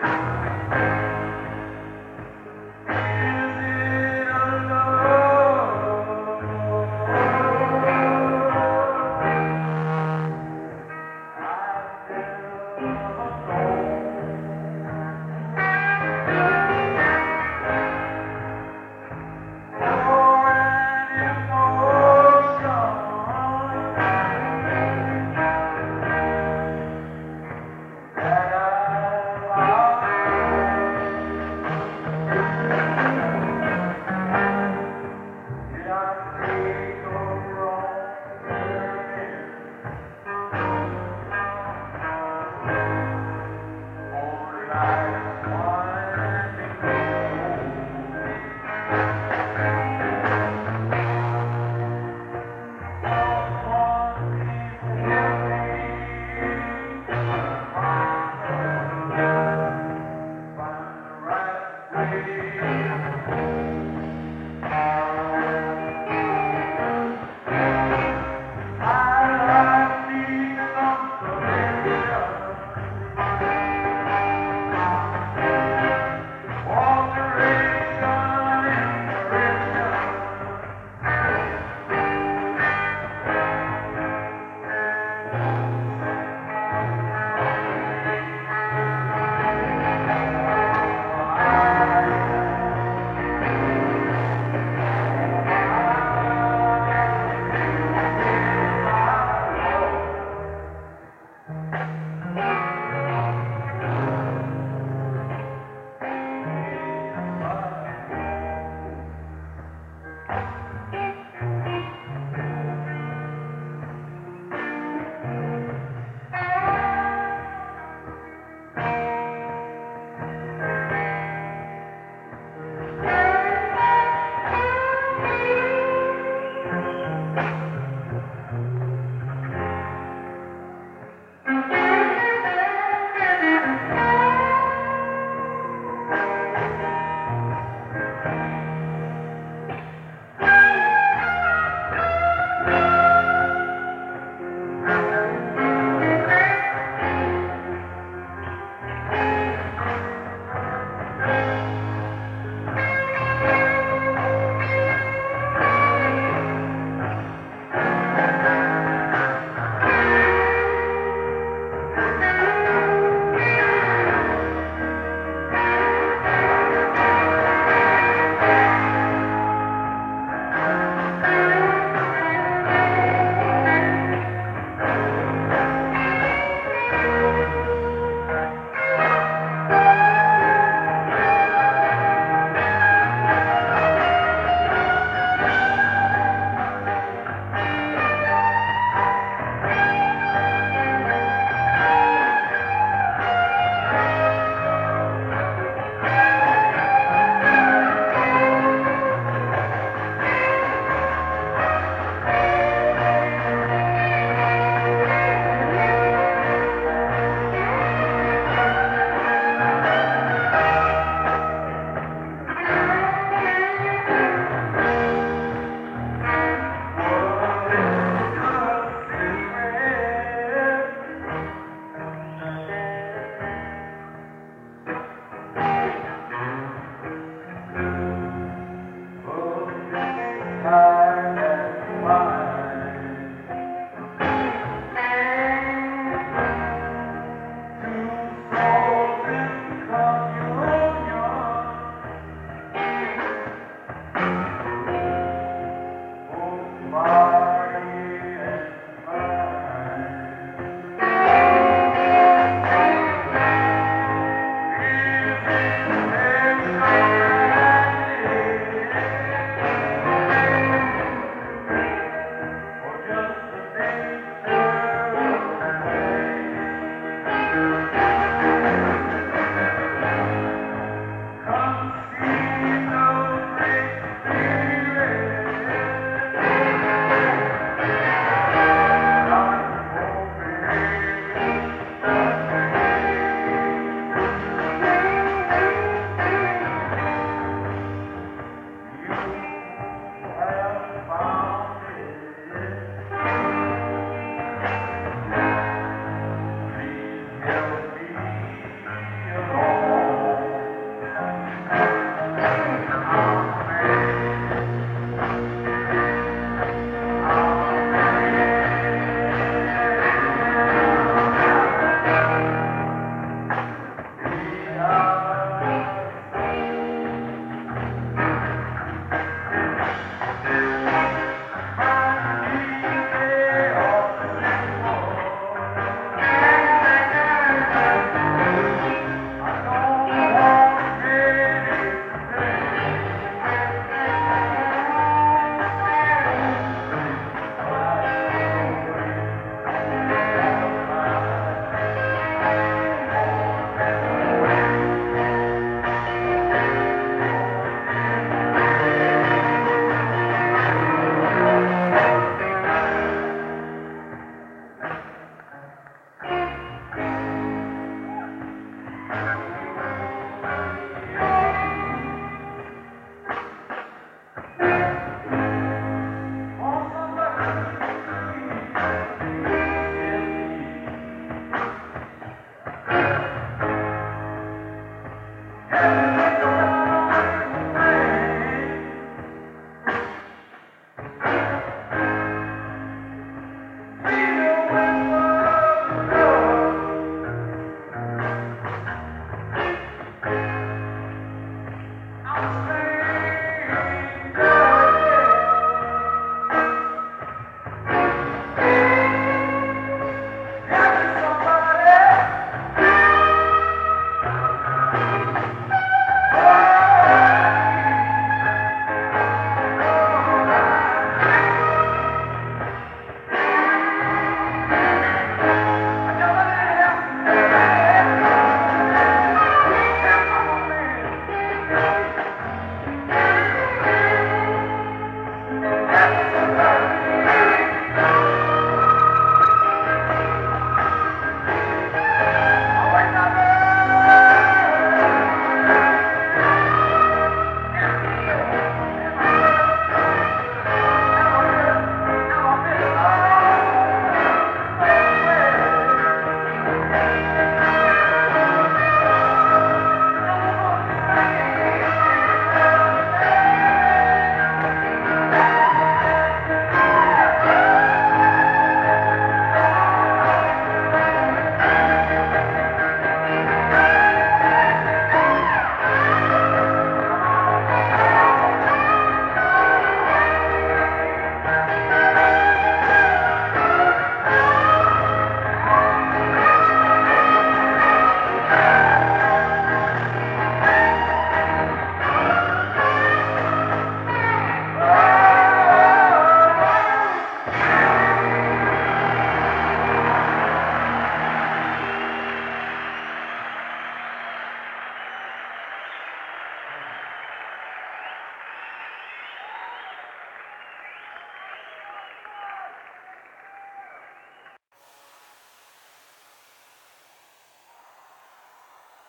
Bye.